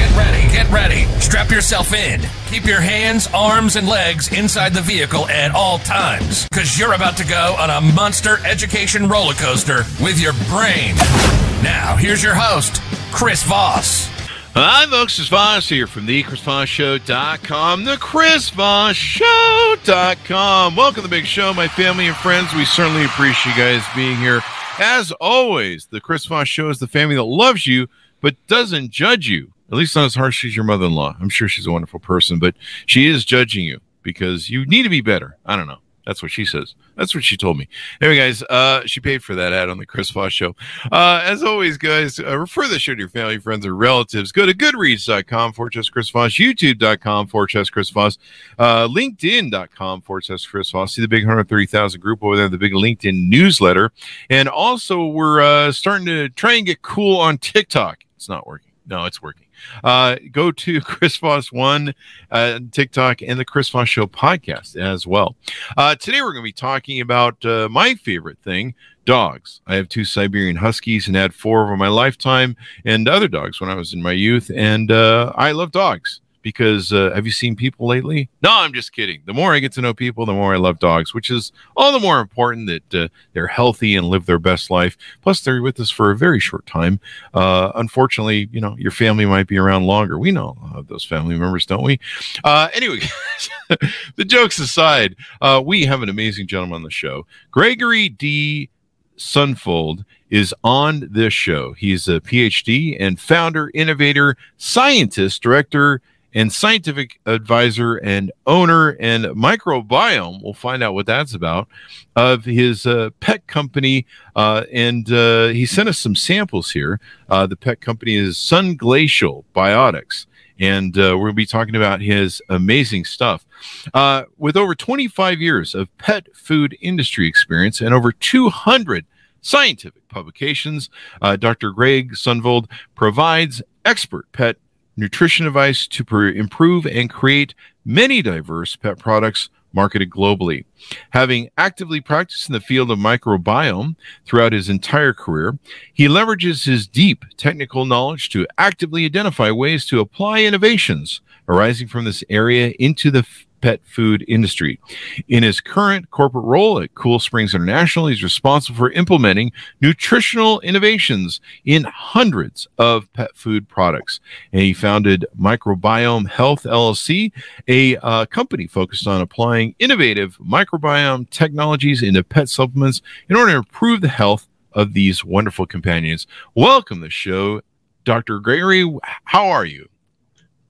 Get ready, get ready. Strap yourself in. Keep your hands, arms, and legs inside the vehicle at all times, because you're about to go on a monster education roller coaster with your brain. Now, here's your host, Chris Voss. Hi, folks. It's Voss here from the ChrisVossShow.com, the ChrisVossShow.com. Welcome to the big show, my family and friends. We certainly appreciate you guys being here. As always, the Chris Voss Show is the family that loves you but doesn't judge you at least not as harsh as your mother in law. I'm sure she's a wonderful person, but she is judging you because you need to be better. I don't know. That's what she says. That's what she told me. Anyway, guys, uh, she paid for that ad on the Chris Voss show. Uh, as always, guys, uh, refer the show to your family, friends, or relatives. Go to goodreads.com forward Chris Voss, youtube.com forward Chris Voss, uh, linkedin.com forward Chris Voss. See the big 130,000 group over there, the big LinkedIn newsletter. And also, we're uh, starting to try and get cool on TikTok. It's not working. No, it's working. Uh, go to Chris Voss One uh, TikTok and the Chris Voss Show podcast as well. Uh, today we're going to be talking about uh, my favorite thing, dogs. I have two Siberian Huskies and had four over my lifetime, and other dogs when I was in my youth, and uh, I love dogs because uh, have you seen people lately? No, I'm just kidding. The more I get to know people, the more I love dogs, which is all the more important that uh, they're healthy and live their best life. Plus, they're with us for a very short time. Uh, unfortunately, you know, your family might be around longer. We know those family members, don't we? Uh, anyway, the jokes aside, uh, we have an amazing gentleman on the show, Gregory D. Sunvold is on this show. He's a PhD and founder, innovator, scientist, director, and scientific advisor and owner and microbiome. We'll find out what that's about of his uh, pet company. Uh, and uh, he sent us some samples here. Uh, the pet company is SunGlacial Biotics. And uh, we're going to be talking about his amazing stuff. Uh, with over 25 years of pet food industry experience and over 200 scientific publications, Dr. Greg Sunvold provides expert pet nutrition advice to pr- improve and create many diverse pet products marketed globally. Having actively practiced in the field of microbiome throughout his entire career, he leverages his deep technical knowledge to actively identify ways to apply innovations arising from this area into the pet food industry. In his current corporate role at Cool Springs International, he's responsible for implementing nutritional innovations in hundreds of pet food products. And he founded Microbiome Health LLC, a uh, company focused on applying innovative microbiome technologies into pet supplements in order to improve the health of these wonderful companions. Welcome to the show, Dr. Gregory. How are you?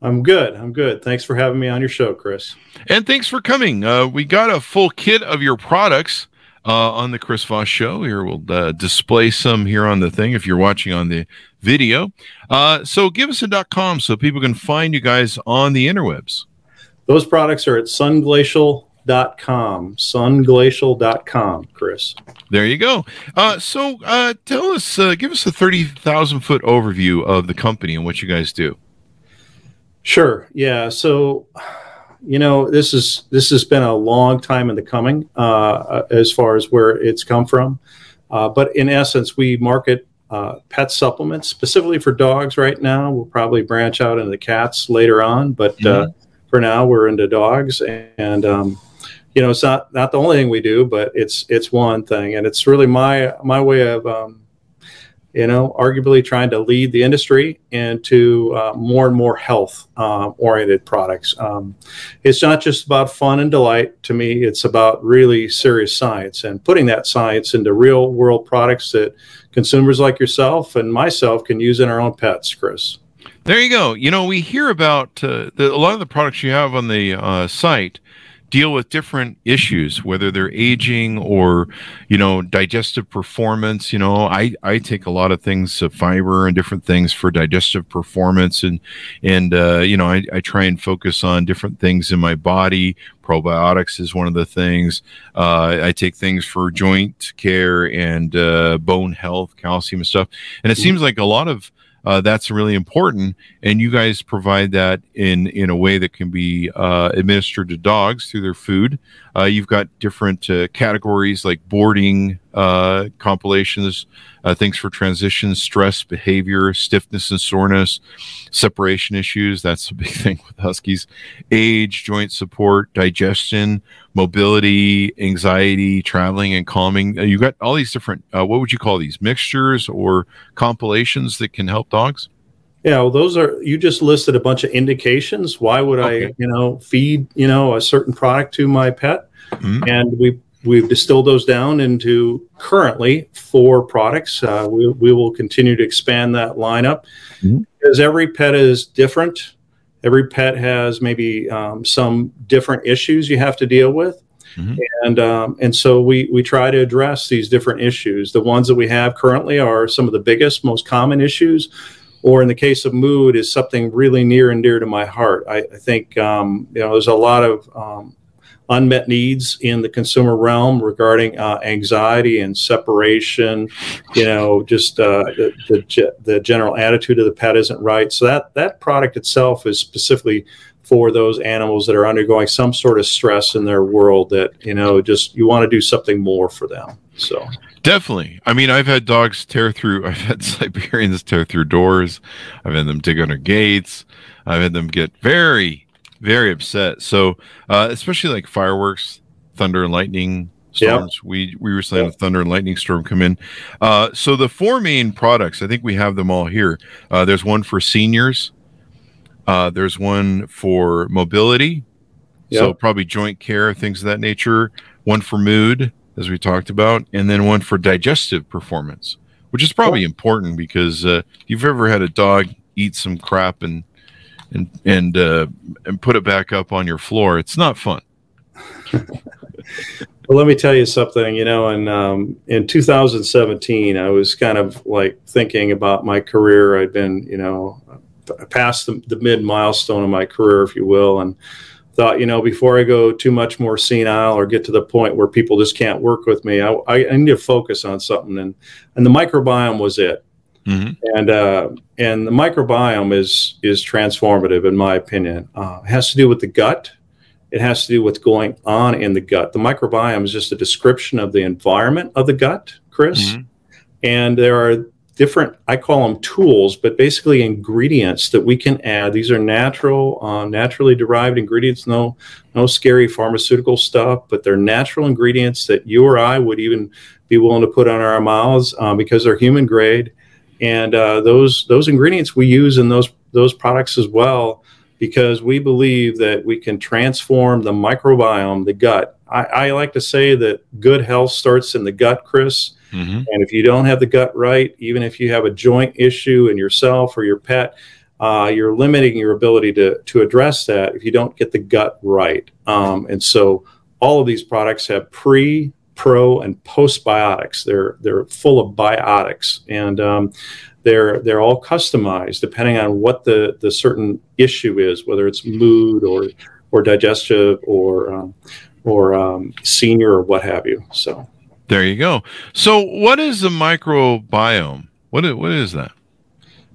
I'm good. I'm good. Thanks for having me on your show, Chris. And thanks for coming. Uh, we got a full kit of your products uh, on the Chris Voss show. Here, we'll uh, display some here on the thing if you're watching on the video. Uh, so give us a .com so people can find you guys on the interwebs. Those products are at sunglacial.com. Sunglacial.com, Chris. There you go. Uh, so uh, tell us, uh, give us a 30,000 foot overview of the company and what you guys do. Sure. Yeah. So, you know, this is this has been a long time in the coming uh, as far as where it's come from. Uh, but in essence, we market uh, pet supplements specifically for dogs right now. We'll probably branch out into cats later on, but uh, mm-hmm. for now, we're into dogs. And um, you know, it's not not the only thing we do, but it's it's one thing, and it's really my my way of um, you know, arguably trying to lead the industry into uh, more and more health uh, oriented products. Um, it's not just about fun and delight. To me, it's about really serious science and putting that science into real world products that consumers like yourself and myself can use in our own pets, Chris. There you go. You know, we hear about uh, the, a lot of the products you have on the uh, site deal with different issues, whether they're aging or, you know, digestive performance. You know, I, I take a lot of things, uh, fiber and different things for digestive performance. And, and, uh, you know, I, I try and focus on different things in my body. Probiotics is one of the things. Uh, I take things for joint care and uh, bone health, calcium and stuff. And it mm-hmm. seems like a lot of, uh, that's really important. And you guys provide that in in a way that can be uh, administered to dogs through their food. Uh, you've got different uh, categories like boarding uh, compilations, uh, things for transition, stress, behavior, stiffness and soreness, separation issues. That's a big thing with huskies. Age, joint support, digestion, mobility, anxiety, traveling, and calming. Uh, you got all these different. Uh, what would you call these mixtures or compilations that can help dogs? Yeah, well, those are you just listed a bunch of indications. Why would okay. I, you know, feed you know a certain product to my pet? Mm-hmm. And we we've distilled those down into currently four products. Uh, we we will continue to expand that lineup mm-hmm. because every pet is different. Every pet has maybe um, some different issues you have to deal with. Mm-hmm. And um, and so we we try to address these different issues. The ones that we have currently are some of the biggest, most common issues or in the case of mood is something really near and dear to my heart. I, I think um, you know there's a lot of um, unmet needs in the consumer realm regarding uh, anxiety and separation. You know, just uh, the, the, the general attitude of the pet isn't right. So that that product itself is specifically for those animals that are undergoing some sort of stress in their world that you know just you want to do something more for them. So. Definitely. I mean, I've had dogs tear through. I've had Siberians tear through doors. I've had them dig under gates. I've had them get very, very upset. So, uh, especially like fireworks, thunder and lightning storms. Yep. We we recently yep. had a thunder and lightning storm come in. Uh, so the four main products, I think we have them all here. Uh, there's one for seniors. Uh, there's one for mobility. Yep. So probably joint care, things of that nature. One for mood as we talked about, and then one for digestive performance, which is probably important because uh, if you've ever had a dog eat some crap and and and uh, and put it back up on your floor, it's not fun. well, let me tell you something. You know, in um, in 2017, I was kind of like thinking about my career. I'd been, you know, past the, the mid milestone of my career, if you will, and thought, you know, before I go too much more senile or get to the point where people just can't work with me, I, I need to focus on something. And and the microbiome was it. Mm-hmm. And uh, and the microbiome is is transformative in my opinion. Uh, it has to do with the gut. It has to do with what's going on in the gut. The microbiome is just a description of the environment of the gut, Chris. Mm-hmm. And there are different i call them tools but basically ingredients that we can add. These are natural uh, naturally derived ingredients no no scary pharmaceutical stuff but they're natural ingredients that you or i would even be willing to put on our mouths uh, because they're human grade. And uh, those those ingredients we use in those those products as well because we believe that we can transform the microbiome the gut. I, I like to say that good health starts in the gut chris Mm-hmm. And if you don't have the gut right, even if you have a joint issue in yourself or your pet, uh, you're limiting your ability to, to address that if you don't get the gut right. Um, and so all of these products have pre, pro, and postbiotics. They're they're full of biotics, and um, they're they're all customized depending on what the the certain issue is, whether it's mood or or digestive or um, or um, senior or what have you. So. There you go. So, what is the microbiome? What is, what is that?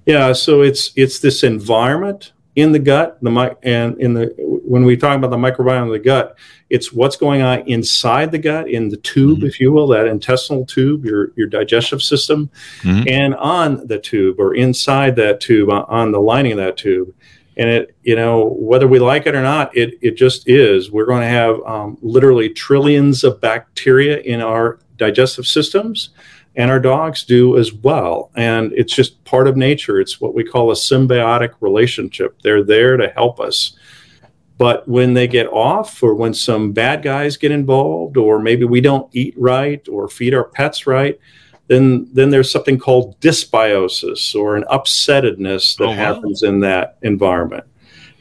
Yeah, so it's it's this environment in the gut, the mic, and in the when we talk about the microbiome of the gut, it's what's going on inside the gut, in the tube, mm-hmm. if you will, that intestinal tube, your your digestive system, mm-hmm. and on the tube or inside that tube, on the lining of that tube. And it, you know, whether we like it or not, it it just is. We're going to have um, literally trillions of bacteria in our digestive systems, and our dogs do as well. And it's just part of nature. It's what we call a symbiotic relationship. They're there to help us. But when they get off, or when some bad guys get involved, or maybe we don't eat right or feed our pets right, then then there's something called dysbiosis or an upsettedness that oh, wow. happens in that environment.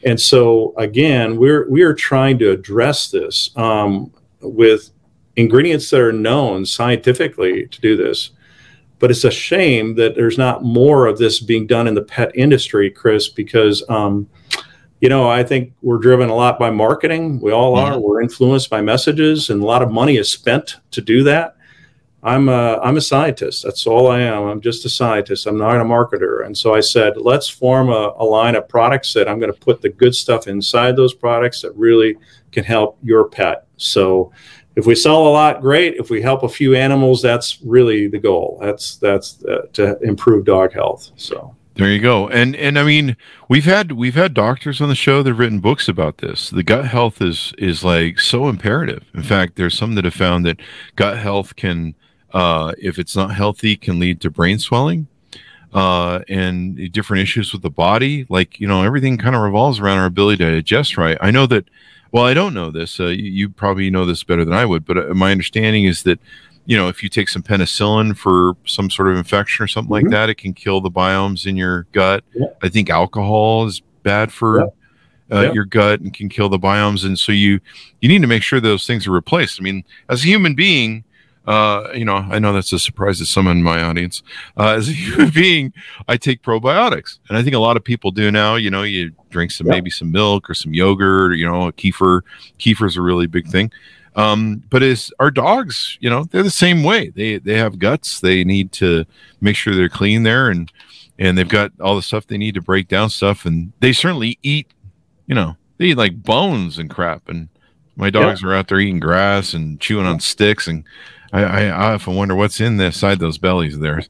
And so again, we're we are trying to address this um, with ingredients that are known scientifically to do this. But it's a shame that there's not more of this being done in the pet industry, Chris, because um, you know I think we're driven a lot by marketing. We all are. Mm-hmm. We're influenced by messages, and a lot of money is spent to do that. I'm a, I'm a scientist. That's all I am. I'm just a scientist. I'm not a marketer. And so I said, let's form a, a line of products that I'm going to put the good stuff inside those products that really can help your pet. So if we sell a lot, great. If we help a few animals, that's really the goal. That's that's uh, to improve dog health. So there you go. And and I mean, we've had we've had doctors on the show that have written books about this. The gut health is is like so imperative. In fact, there's some that have found that gut health can, uh, if it's not healthy, can lead to brain swelling. Uh, and different issues with the body, like you know, everything kind of revolves around our ability to digest right. I know that well, I don't know this. Uh, you, you, probably know this better than I would, but uh, my understanding is that you know if you take some penicillin for some sort of infection or something mm-hmm. like that, it can kill the biomes in your gut. Yeah. I think alcohol is bad for. Yeah. Uh, yeah. your gut and can kill the biomes and so you you need to make sure those things are replaced i mean as a human being uh, you know, I know that's a surprise to some in my audience. Uh, as a human being, I take probiotics, and I think a lot of people do now. You know, you drink some maybe some milk or some yogurt, or, you know, a kefir. Kefir is a really big thing. Um, but as our dogs, you know, they're the same way. They they have guts. They need to make sure they're clean there, and and they've got all the stuff they need to break down stuff, and they certainly eat. You know, they eat like bones and crap, and my dogs yeah. are out there eating grass and chewing on sticks and I, I, I often wonder what's in the side those bellies of theirs.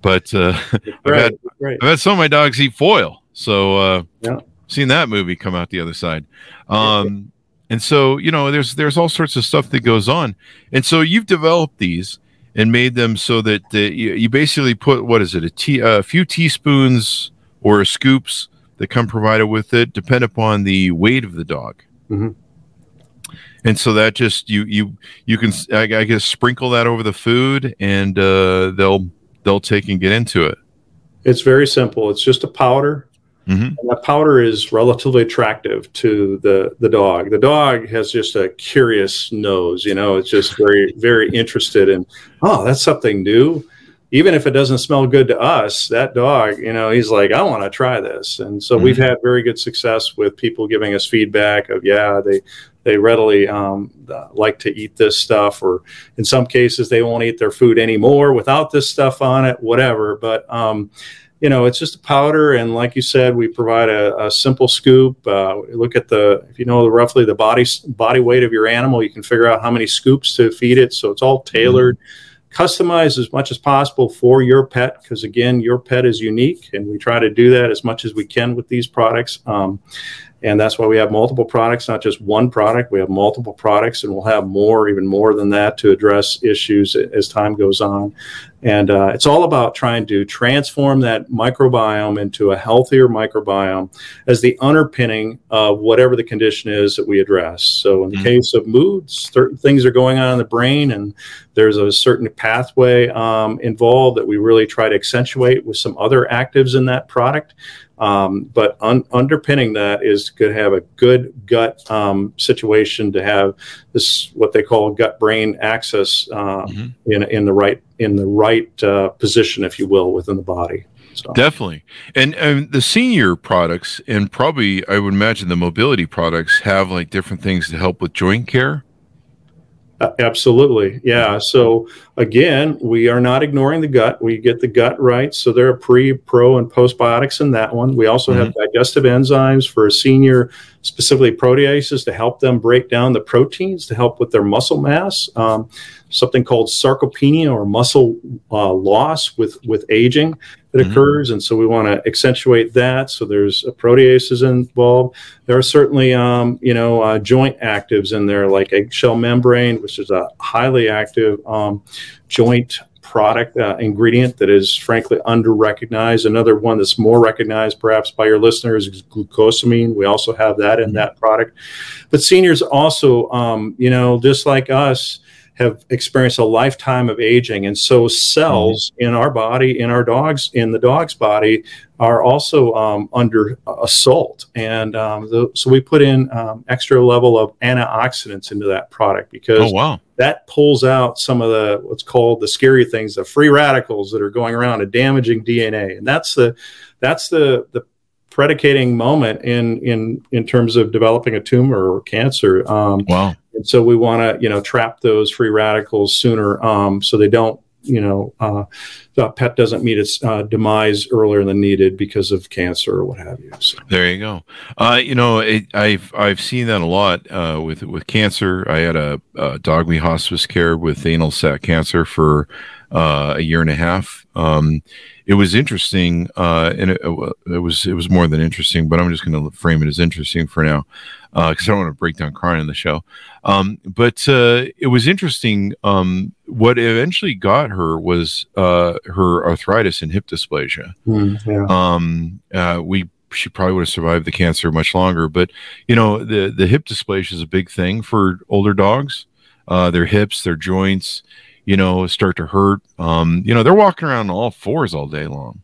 But uh, I've, had, right. I've had some of my dogs eat foil. So uh, yeah. seen that movie come out the other side. Um, and so, you know, there's there's all sorts of stuff that goes on. And so you've developed these and made them so that uh, you, you, basically put, what is it, a, tea, a few teaspoons or scoops that come provided with it, depend upon the weight of the dog. Mm-hmm and so that just you you you can I, I guess sprinkle that over the food and uh, they'll they'll take and get into it. It's very simple. It's just a powder. Mm-hmm. that powder is relatively attractive to the the dog. The dog has just a curious nose, you know. It's just very very interested in. Oh, that's something new even if it doesn't smell good to us, that dog, you know, he's like, I want to try this. And so mm-hmm. we've had very good success with people giving us feedback of, yeah, they they readily um, like to eat this stuff, or in some cases, they won't eat their food anymore without this stuff on it, whatever. But um, you know, it's just a powder, and like you said, we provide a, a simple scoop. Uh, look at the if you know roughly the body body weight of your animal, you can figure out how many scoops to feed it. So it's all tailored. Mm-hmm customize as much as possible for your pet because again your pet is unique and we try to do that as much as we can with these products um, and that's why we have multiple products not just one product. We have multiple products and we'll have more even more than that to address issues as time goes on. And uh, it's all about trying to transform that microbiome into a healthier microbiome as the underpinning of whatever the condition is that we address. So in the mm-hmm. case of moods certain things are going on in the brain and there's a certain pathway um, involved that we really try to accentuate with some other actives in that product um, but un- underpinning that is to have a good gut um, situation to have this what they call gut brain axis uh, mm-hmm. in in the right in the right uh, position, if you will, within the body. So. Definitely, and, and the senior products, and probably I would imagine the mobility products have like different things to help with joint care. Uh, absolutely. Yeah. So again, we are not ignoring the gut. We get the gut right. So there are pre, pro, and postbiotics in that one. We also mm-hmm. have digestive enzymes for a senior, specifically proteases to help them break down the proteins to help with their muscle mass. Um, something called sarcopenia or muscle uh, loss with, with aging that mm-hmm. occurs. And so we want to accentuate that. So there's a proteases involved. There are certainly, um, you know, uh, joint actives in there like eggshell membrane, which is a highly active um, joint product uh, ingredient that is frankly under recognized. Another one that's more recognized perhaps by your listeners is glucosamine. We also have that in mm-hmm. that product. But seniors also, um, you know, just like us, have experienced a lifetime of aging, and so cells mm-hmm. in our body, in our dogs, in the dog's body, are also um, under assault. And um, the, so we put in um, extra level of antioxidants into that product because oh, wow. that pulls out some of the what's called the scary things, the free radicals that are going around and damaging DNA. And that's the that's the the predicating moment in in in terms of developing a tumor or cancer. Um, wow. And so we want to you know trap those free radicals sooner um, so they don't you know uh, the pet doesn't meet its uh, demise earlier than needed because of cancer or what have you. So. There you go. Uh, you know, it, I've I've seen that a lot uh, with with cancer. I had a, a dog me hospice care with anal sac cancer for uh, a year and a half. Um, it was interesting, uh, and it, it, was it was more than interesting. But I'm just going to frame it as interesting for now, because uh, I don't want to break down crying in the show. Um, but uh, it was interesting. Um, what eventually got her was uh, her arthritis and hip dysplasia. Mm, yeah. Um, uh, we she probably would have survived the cancer much longer. But you know, the the hip dysplasia is a big thing for older dogs. Uh, their hips, their joints you know, start to hurt. Um, you know, they're walking around on all fours all day long.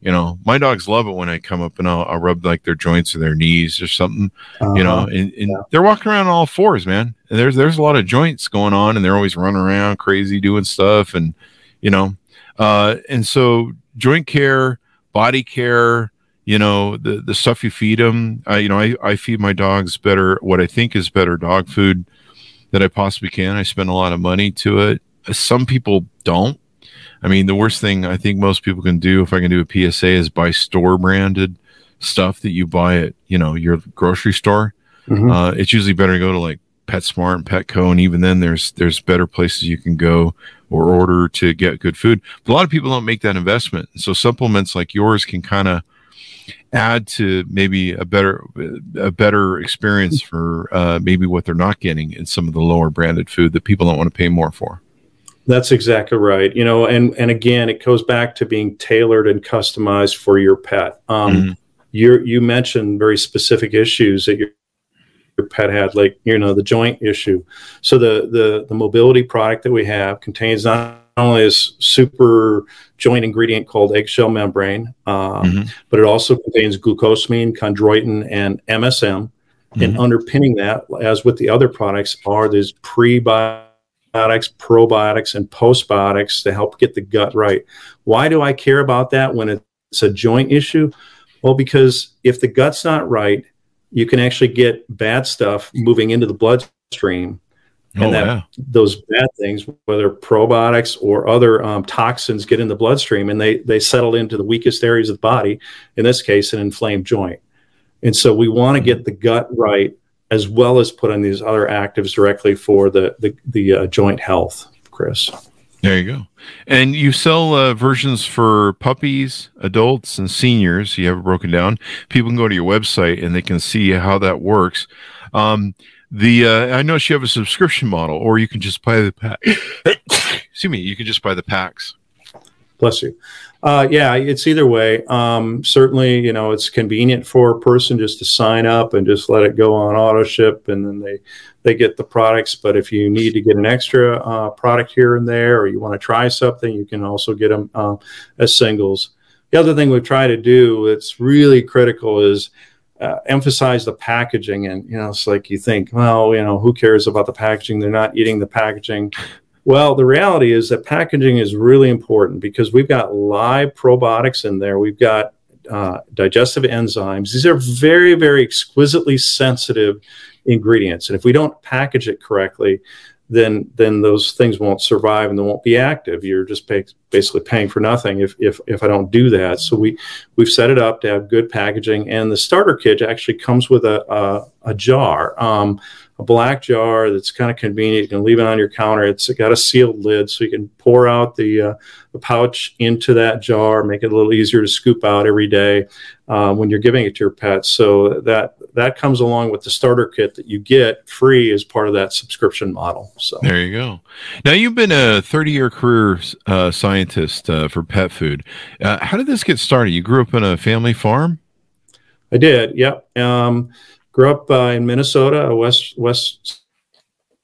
You know, my dogs love it when I come up and I'll, I'll rub like their joints or their knees or something. Uh-huh. You know, uh-huh. and, and yeah. they're walking around on all fours, man. And there's there's a lot of joints going on, and they're always running around crazy doing stuff, and you know, uh, and so joint care, body care, you know the the stuff you feed them I, you know I, I feed my dogs better what i think is better dog food that i possibly can i spend a lot of money to it some people don't. I mean, the worst thing I think most people can do, if I can do a PSA, is buy store branded stuff that you buy at you know your grocery store. Mm-hmm. Uh, it's usually better to go to like PetSmart and Petco, and even then, there's there's better places you can go or order to get good food. But a lot of people don't make that investment, so supplements like yours can kind of add to maybe a better a better experience for uh, maybe what they're not getting in some of the lower branded food that people don't want to pay more for. That's exactly right. You know, and and again, it goes back to being tailored and customized for your pet. Um, mm-hmm. You you mentioned very specific issues that your your pet had, like you know the joint issue. So the the the mobility product that we have contains not only this super joint ingredient called eggshell membrane, um, mm-hmm. but it also contains glucosamine, chondroitin, and MSM. Mm-hmm. And underpinning that, as with the other products, are these prebiotics probiotics, probiotics, and postbiotics to help get the gut right. Why do I care about that when it's a joint issue? Well, because if the gut's not right, you can actually get bad stuff moving into the bloodstream. And oh, that yeah. those bad things, whether probiotics or other um, toxins, get in the bloodstream and they they settle into the weakest areas of the body. In this case, an inflamed joint. And so we want to get the gut right as well as put on these other actives directly for the the, the uh, joint health. Chris. There you go. And you sell uh, versions for puppies, adults, and seniors. You have it broken down. People can go to your website and they can see how that works. Um, the uh, I know you have a subscription model, or you can just buy the pack. Excuse me. You can just buy the packs. Bless you. Uh, yeah, it's either way. Um, certainly, you know, it's convenient for a person just to sign up and just let it go on auto ship, and then they they get the products. But if you need to get an extra uh, product here and there, or you want to try something, you can also get them uh, as singles. The other thing we try to do that's really critical is uh, emphasize the packaging. And you know, it's like you think, well, you know, who cares about the packaging? They're not eating the packaging. Well, the reality is that packaging is really important because we've got live probiotics in there. We've got uh, digestive enzymes. These are very, very exquisitely sensitive ingredients. And if we don't package it correctly, then then those things won't survive and they won't be active. You're just pay, basically paying for nothing if, if if I don't do that. So we we've set it up to have good packaging, and the starter kit actually comes with a a, a jar. Um, a black jar that's kind of convenient. You can leave it on your counter. It's got a sealed lid, so you can pour out the, uh, the pouch into that jar, make it a little easier to scoop out every day uh, when you're giving it to your pets. So that that comes along with the starter kit that you get free as part of that subscription model. So there you go. Now you've been a 30 year career uh, scientist uh, for pet food. Uh, how did this get started? You grew up in a family farm. I did. Yep. Um, grew up uh, in Minnesota, west west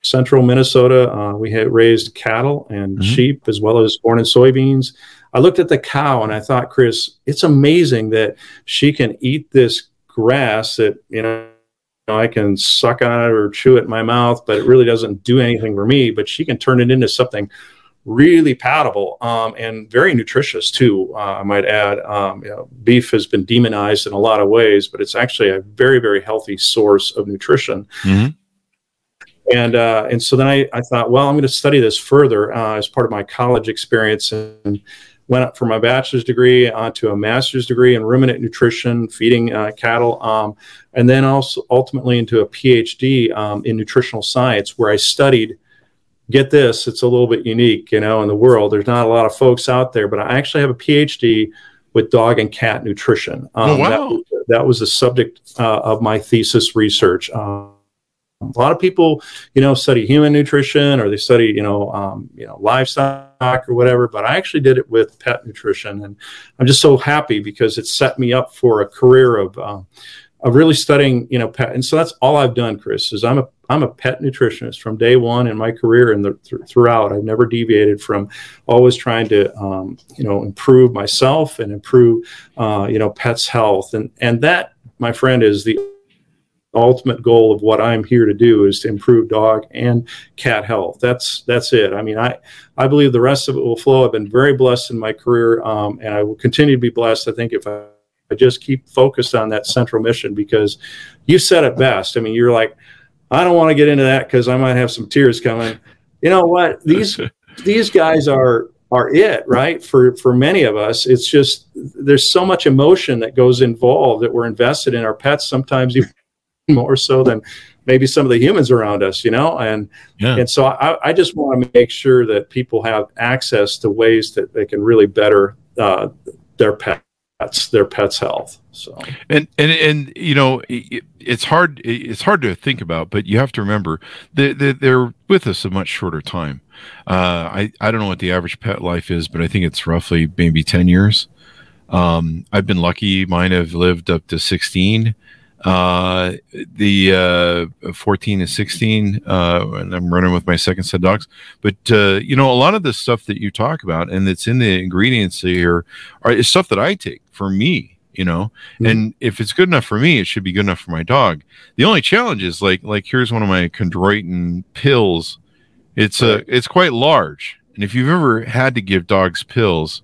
central Minnesota. Uh, we had raised cattle and Mhm. sheep as well as corn and soybeans. I looked at the cow and I thought, Chris, it's amazing that she can eat this grass that, you know, I can suck on it or chew it in my mouth, but it really doesn't do anything for me. But she can turn it into something really palatable um, and very nutritious too. Uh, I might add, um, you know, beef has been demonized in a lot of ways, but it's actually a very, very healthy source of nutrition. Mhm. And uh, and so then I, I thought, well, I'm going to study this further uh, as part of my college experience, and went up from my bachelor's degree onto a master's degree in ruminant nutrition, feeding uh, cattle, um, and then also ultimately into a PhD um, in nutritional science, where I studied. Get this, it's a little bit unique, you know, in the world. There's not a lot of folks out there, but I actually have a PhD with dog and cat nutrition. Um, Oh, wow. that, was- that was the subject uh, of my thesis research. Um, a lot of people, you know, study human nutrition or they study, you know, um, you know, livestock or whatever. But I actually did it with pet nutrition, and I'm just so happy because it set me up for a career of um, of really studying, you know, pet. And so that's all I've done, Chris. Is I'm a I'm a pet nutritionist from day one in my career and the, th- throughout. I've never deviated from always trying to, um, you know, improve myself and improve, uh, you know, pets' health. And and that, my friend, is the ultimate goal of what I'm here to do is to improve dog and cat health. That's that's it. I mean, I I believe the rest of it will flow. I've been very blessed in my career, um, and I will continue to be blessed. I think if I, I just keep focused on that central mission, because you said it best. I mean, you're like, I don't want to get into that because I might have some tears coming. You know what? These these guys are are it right for for many of us it's just there's so much emotion that goes involved that we're invested in our pets sometimes even more so than maybe some of the humans around us you know and Yeah. and so I, I just want to make sure that people have access to ways that they can really better uh, their pets their pets health so. And and and you know it, it's hard it's hard to think about but you have to remember they, they, they're with us a much shorter time. Uh, I, I don't know what the average pet life is but i think it's roughly maybe 10 years. Um, i've been lucky. Mine have lived up to 16 uh, the uh, 14 to 16 uh, and i'm running with my second set of dogs. But uh, you know a lot of the stuff that you talk about and that's in the ingredients here are is stuff that i take for me you know? Mhm. and if it's good enough for me it should be good enough for my dog. The only challenge is like like here's one of my chondroitin pills. It's uh Right. it's quite large. And if you've ever had to give dogs pills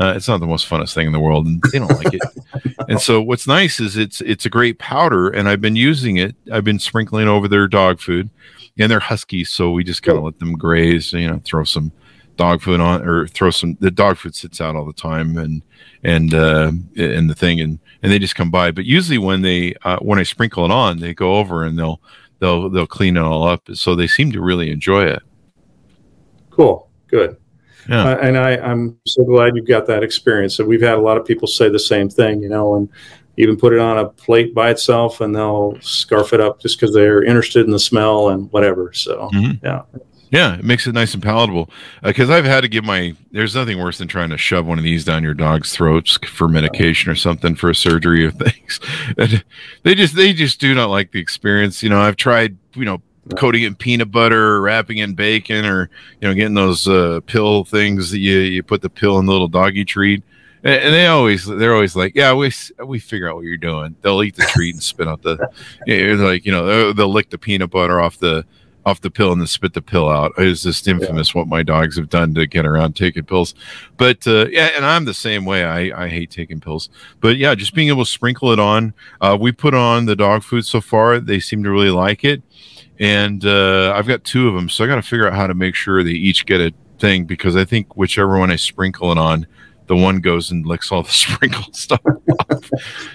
uh, it's not the most funnest thing in the world and they don't like it. And so what's nice is it's it's a great powder and i've been using it. I've been sprinkling over their dog food and they're huskies so we just kind of let them graze you know throw some dog food on or throw some the dog food sits out all the time and and uh and the thing and and they just come by. But usually when they uh, when i sprinkle it on they go over and they'll they'll they'll clean it all up. So they seem to really enjoy it. Cool. Good Yeah. Uh, and I, I'm so glad you've got that experience. And we've had a lot of people say the same thing, you know, and even put it on a plate by itself and they'll scarf it up just because they're interested in the smell and whatever. So, Mhm. yeah. Yeah, it makes it nice and palatable. Because I've had to give my. There's nothing worse than trying to shove one of these down your dog's throats for medication or something for a surgery or things. And they just they just do not like the experience. You know, I've tried. You know, coating it in peanut butter, or wrapping in bacon, or you know, getting those uh, pill things that you you put the pill in the little doggy treat. And, and they always they're always like, yeah, we we figure out what you're doing. They'll eat the treat and spit out the. Yeah, it's like you know they'll, they'll lick the peanut butter off the off the pill and then spit the pill out. It's just infamous what my dogs have done to get around taking pills. But uh, yeah, and I'm the same way. I, I hate taking pills. But yeah, just being able to sprinkle it on. Uh, we put on the dog food so far. They seem to really like it. And uh, I've got two of them, so I got to figure out how to make sure they each get a thing because I think whichever one I sprinkle it on, the one goes and licks all the sprinkle stuff off.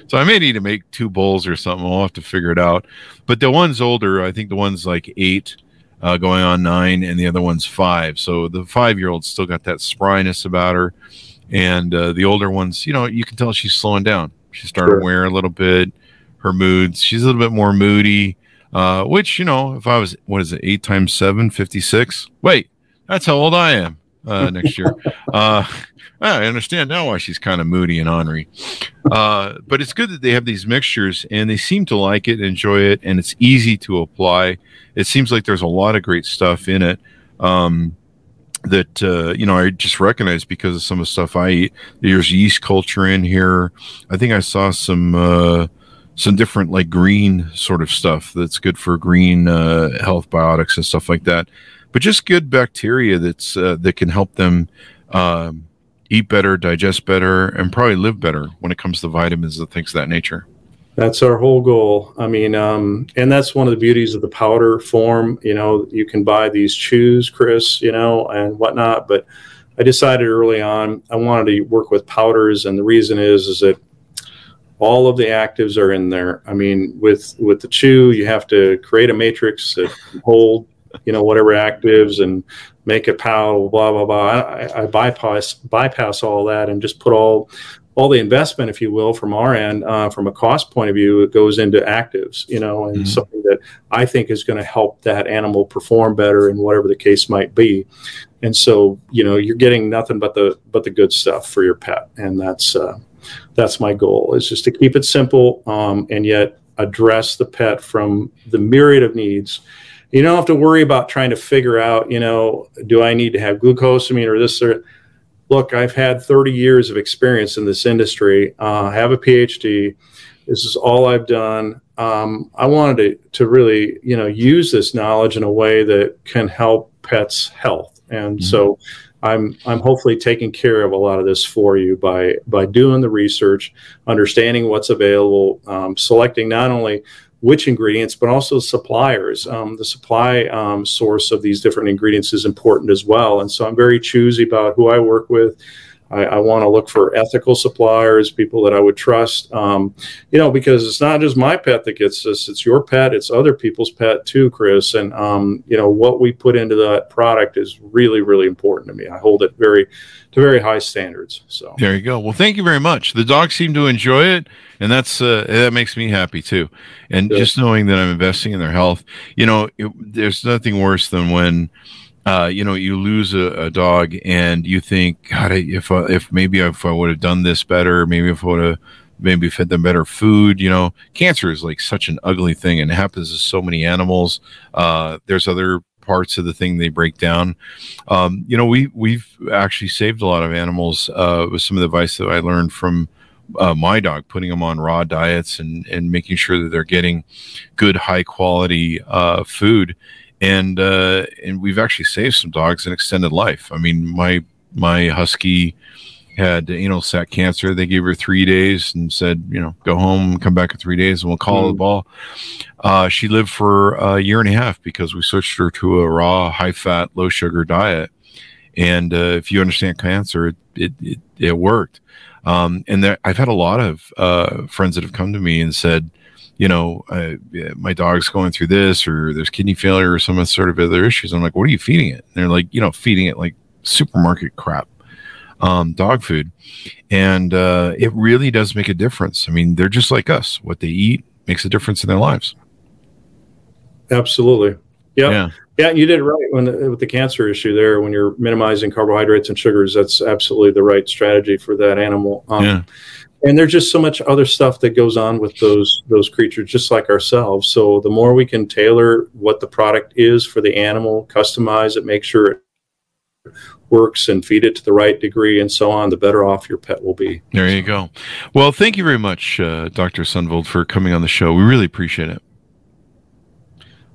So I may need to make two bowls or something. I'll have to figure it out. But the one's older. I think the one's like eight, uh, going on nine, and the other one's five. So the five year old's still got that spryness about her. And uh, the older one's, you know, you can tell she's slowing down. She's starting Sure. to wear a little bit. Her moods, she's a little bit more moody. Uh, which, you know, if I was, what is it, eight times seven, 56? Wait, that's how old I am. uh, next year. uh, I understand now why she's kind of moody and ornery. Uh, but it's good that they have these mixtures and they seem to like it, enjoy it, and it's easy to apply. It seems like there's a lot of great stuff in it. Um, that uh, you know I just recognize because of some of the stuff I eat. There's yeast culture in here. I think I saw some uh, some different like green sort of stuff that's good for green uh, health biotics and stuff like that. But just good bacteria that's uh, that can help them um, eat better, digest better, and probably live better when it comes to vitamins and things of that nature. That's our whole goal. I mean, um, and that's one of the beauties of the powder form. You know, you can buy these chews, Chris, you know, and whatnot. But I decided early on I wanted to work with powders, and the reason is is that all of the actives are in there. I mean, with with the chew, you have to create a matrix that hold, you know, whatever actives and make a powder. Blah blah blah. I, I bypass bypass all that and just put all all the investment, if you will, from our end, uh, from a cost point of view, it goes into actives, you know, and mm-hmm. something that I think is going to help that animal perform better in whatever the case might be. And so, you know, you're getting nothing but the but the good stuff for your pet, and that's uh, that's my goal is just to keep it simple um, and yet address the pet from the myriad of needs. You don't have to worry about trying to figure out, you know, do I need to have glucosamine or this or look, I've had 30 years of experience in this industry. Uh, I have a PhD. This is all I've done. Um, I wanted to, to really, you know, use this knowledge in a way that can help pets' health. And mm-hmm. so I'm, I'm hopefully taking care of a lot of this for you by, by doing the research, understanding what's available, um, selecting not only which ingredients, but also suppliers. Um, the supply um, source of these different ingredients is important as well. And so I'm very choosy about who I work with. I, I want to look for ethical suppliers, people that I would trust, um, you know, because it's not just my pet that gets this, it's your pet, it's other people's pet too, Chris. And, um, you know, what we put into that product is really, really important to me. I hold it very, to very high standards. So there you go. Well, thank you very much. The dogs seem to enjoy it and that's uh, that makes me happy too. And Good. just knowing that I'm investing in their health, you know, it, there's nothing worse than when. Uh, you know, you lose a, a, dog and you think, God, if I, if maybe if I would have done this better, maybe if I would have maybe fed them better food. You know, cancer is like such an ugly thing and it happens to so many animals. Uh, there's other parts of the thing they break down. Um, you know, we we've actually saved a lot of animals uh, with some of the advice that I learned from uh, my dog, putting them on raw diets and and making sure that they're getting good, high quality uh, food. And uh, and we've actually saved some dogs an extended life. I mean, my my husky had anal sac cancer. They gave her three days and said, you know, go home, come back in three days, and we'll call mm. the ball. Uh, she lived for a year and a half because we switched her to a raw, high fat, low sugar diet. And uh, if you understand cancer, it, it, it, it worked. Um, and there, I've had a lot of uh, friends that have come to me and said, you know, uh, my dog's going through this, or there's kidney failure, or some sort of other issues. I'm like, what are you feeding it? And they're like, you know, feeding it like supermarket crap, um, dog food, and uh, it really does make a difference. I mean, they're just like us. What they eat makes a difference in their lives. Absolutely. Yep. Yeah. Yeah, you did right when the, with the cancer issue there. When you're minimizing carbohydrates and sugars, that's absolutely the right strategy for that animal. Um, yeah. And there's just so much other stuff that goes on with those those creatures, just like ourselves. So the more we can tailor what the product is for the animal, customize it, make sure it works, and feed it to the right degree, and so on, the better off your pet will be. There you go. Well, thank you very much, uh, Dr. Sunvold, for coming on the show. We really appreciate it.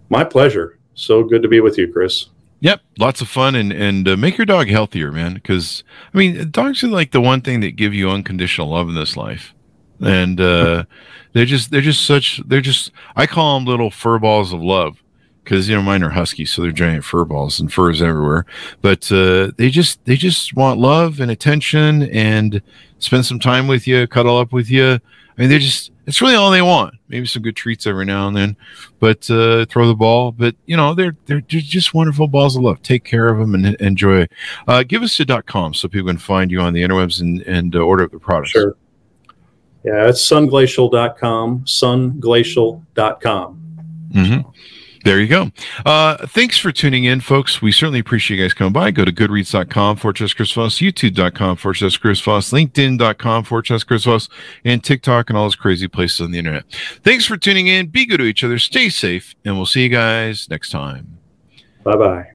My pleasure so good to be with you, Chris. Yep, lots of fun and and uh, make your dog healthier, man. Because I mean, dogs are like the one thing that give you unconditional love in this life, and uh, they're just they're just such they're just I call them little fur balls of love because you know mine are huskies, so they're giant fur balls and furs everywhere. But uh, they just they just want love and attention and spend some time with you, cuddle up with you. I mean, they're just it's really all they want. Maybe some good treats every now and then, but uh, throw the ball. But you know, they're they're just wonderful balls of love. Take care of them and enjoy. Uh, give us to .com so people can find you on the interwebs and and uh, order the products. Sure. Yeah, it's sunglacial.com, sunglacial.com. Mm-hmm. There you go. Uh, thanks for tuning in, folks. We certainly appreciate you guys coming by. Go to goodreads.com for Chess Chris Voss, youtube.com for Chess Chris Voss, linkedin.com for Chess Chris Voss, and TikTok and all those crazy places on the internet. Thanks for tuning in. Be good to each other. Stay safe, and we'll see you guys next time. Bye bye.